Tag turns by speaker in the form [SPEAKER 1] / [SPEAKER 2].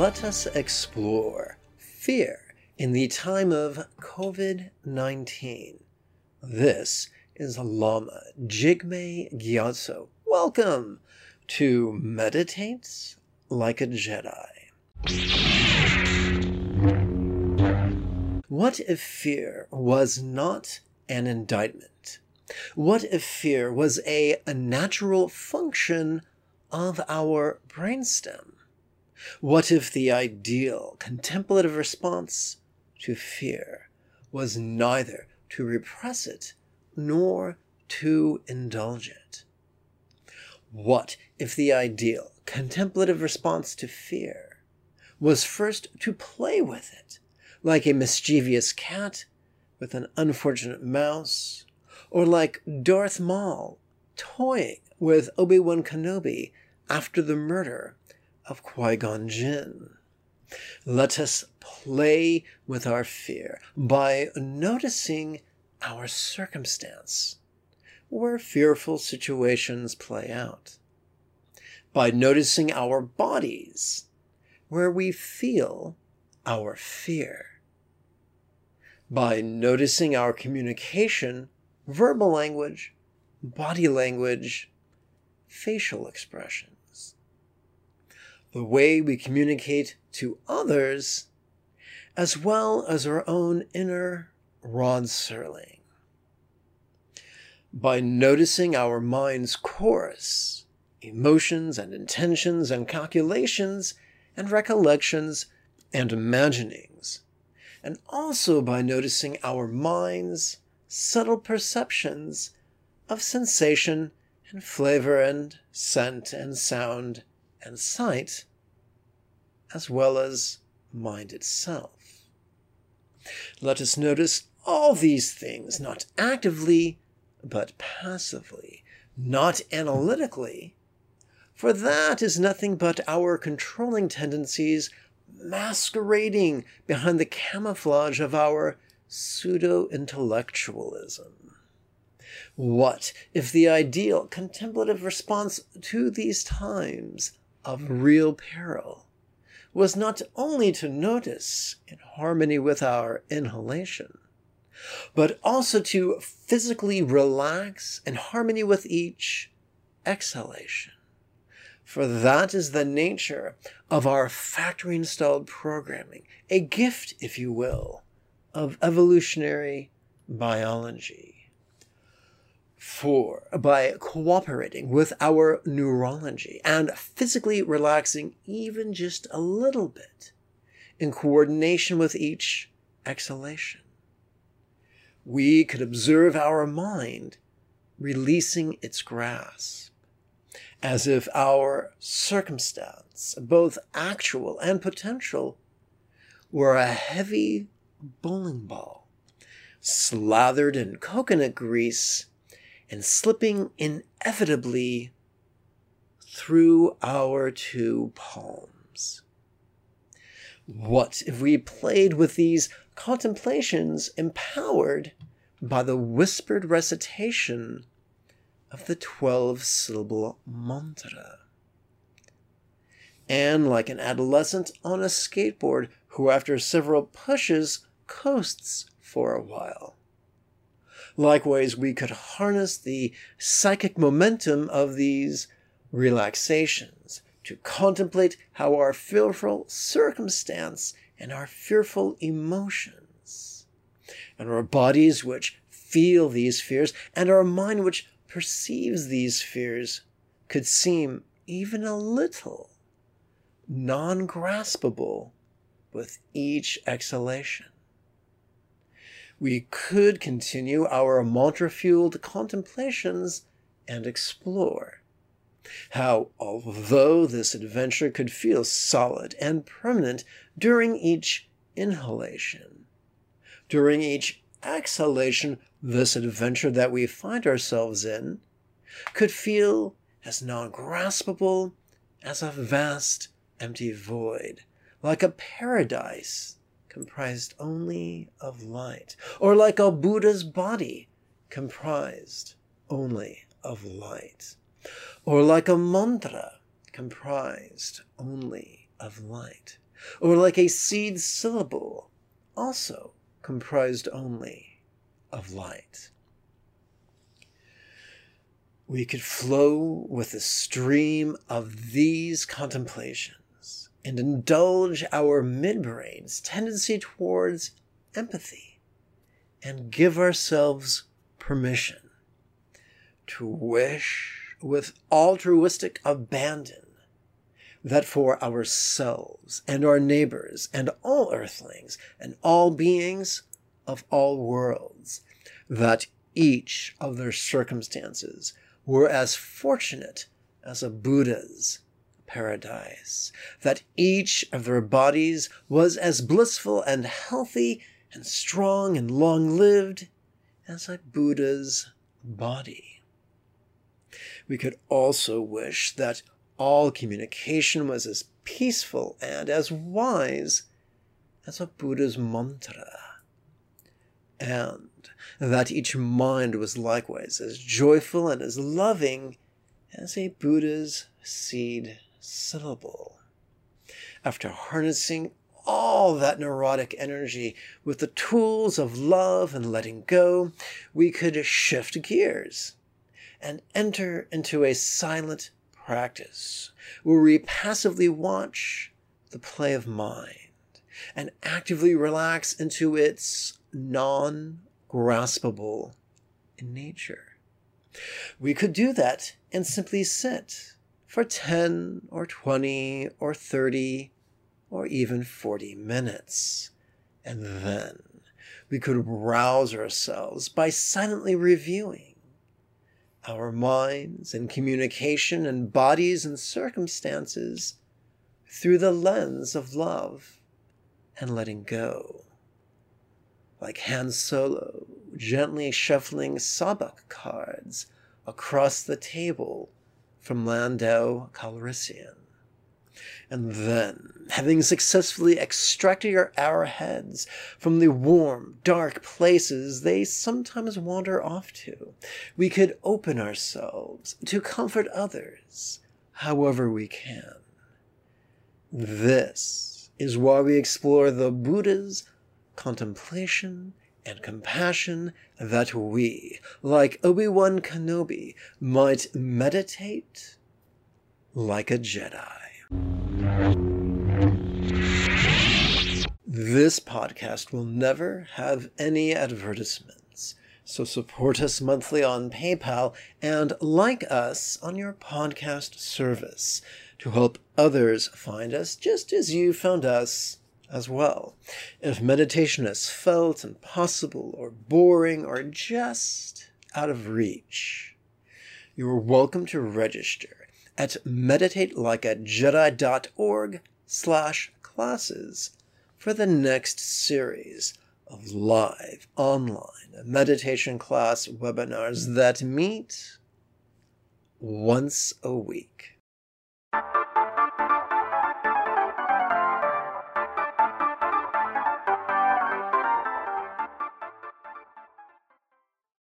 [SPEAKER 1] let us explore fear in the time of COVID 19. This is Lama Jigme Gyatso. Welcome to Meditate Like a Jedi. What if fear was not an indictment? What if fear was a, a natural function of our brainstem? What if the ideal contemplative response to fear was neither to repress it nor to indulge it? What if the ideal contemplative response to fear was first to play with it, like a mischievous cat with an unfortunate mouse, or like Darth Maul toying with Obi-Wan Kenobi after the murder of Qui Gon Jinn. Let us play with our fear by noticing our circumstance where fearful situations play out, by noticing our bodies where we feel our fear, by noticing our communication, verbal language, body language, facial expression the way we communicate to others, as well as our own inner Rod Serling. By noticing our mind's chorus, emotions and intentions and calculations and recollections and imaginings, and also by noticing our mind's subtle perceptions of sensation and flavor and scent and sound and sight, as well as mind itself. Let us notice all these things, not actively, but passively, not analytically, for that is nothing but our controlling tendencies masquerading behind the camouflage of our pseudo intellectualism. What if the ideal contemplative response to these times of real peril was not only to notice in harmony with our inhalation, but also to physically relax in harmony with each exhalation. For that is the nature of our factory installed programming, a gift, if you will, of evolutionary biology. Four, by cooperating with our neurology and physically relaxing even just a little bit in coordination with each exhalation. We could observe our mind releasing its grasp, as if our circumstance, both actual and potential, were a heavy bowling ball slathered in coconut grease and slipping inevitably through our two palms. What if we played with these contemplations empowered by the whispered recitation of the 12 syllable mantra? And like an adolescent on a skateboard who, after several pushes, coasts for a while Likewise, we could harness the psychic momentum of these relaxations to contemplate how our fearful circumstance and our fearful emotions, and our bodies which feel these fears, and our mind which perceives these fears, could seem even a little non graspable with each exhalation we could continue our mantra fueled contemplations and explore. How, although this adventure could feel solid and permanent during each inhalation, during each exhalation, this adventure that we find ourselves in could feel as non graspable as a vast empty void, like a paradise comprised only of light, or like a Buddha's body comprised only of light, or like a mantra comprised only of light, or like a seed syllable, also comprised only of light. We could flow with the stream of these contemplations and indulge our midbrain's tendency towards empathy and give ourselves permission to wish with altruistic abandon that for ourselves and our neighbors and all earthlings and all beings of all worlds, that each of their circumstances were as fortunate as a Buddha's paradise, that each of their bodies was as blissful and healthy and strong and long lived as a Buddha's body. We could also wish that all communication was as peaceful and as wise as a Buddha's mantra, and that each mind was likewise as joyful and as loving as a Buddha's seed syllable. After harnessing all that neurotic energy with the tools of love and letting go, we could shift gears and enter into a silent practice where we passively watch the play of mind and actively relax into its non graspable nature. We could do that and simply sit for 10 or 20 or 30 or even 40 minutes. And then we could rouse ourselves by silently reviewing our minds and communication and bodies and circumstances through the lens of love and letting go. Like Han Solo gently shuffling sabacc cards across the table from Lando Calrissian. And then, having successfully extracted our arrowheads from the warm, dark places they sometimes wander off to, we could open ourselves to comfort others however we can. This is why we explore the Buddha's contemplation and compassion that we, like Obi Wan Kenobi, might meditate like a Jedi. This podcast will never have any advertisements, so support us monthly on PayPal and like us on your podcast service to help others find us just as you found us as well. If meditation is felt impossible or boring or just out of reach, you are welcome to register at meditatelikeajedi.org slash classes for the next series of live online meditation class webinars that meet once a week.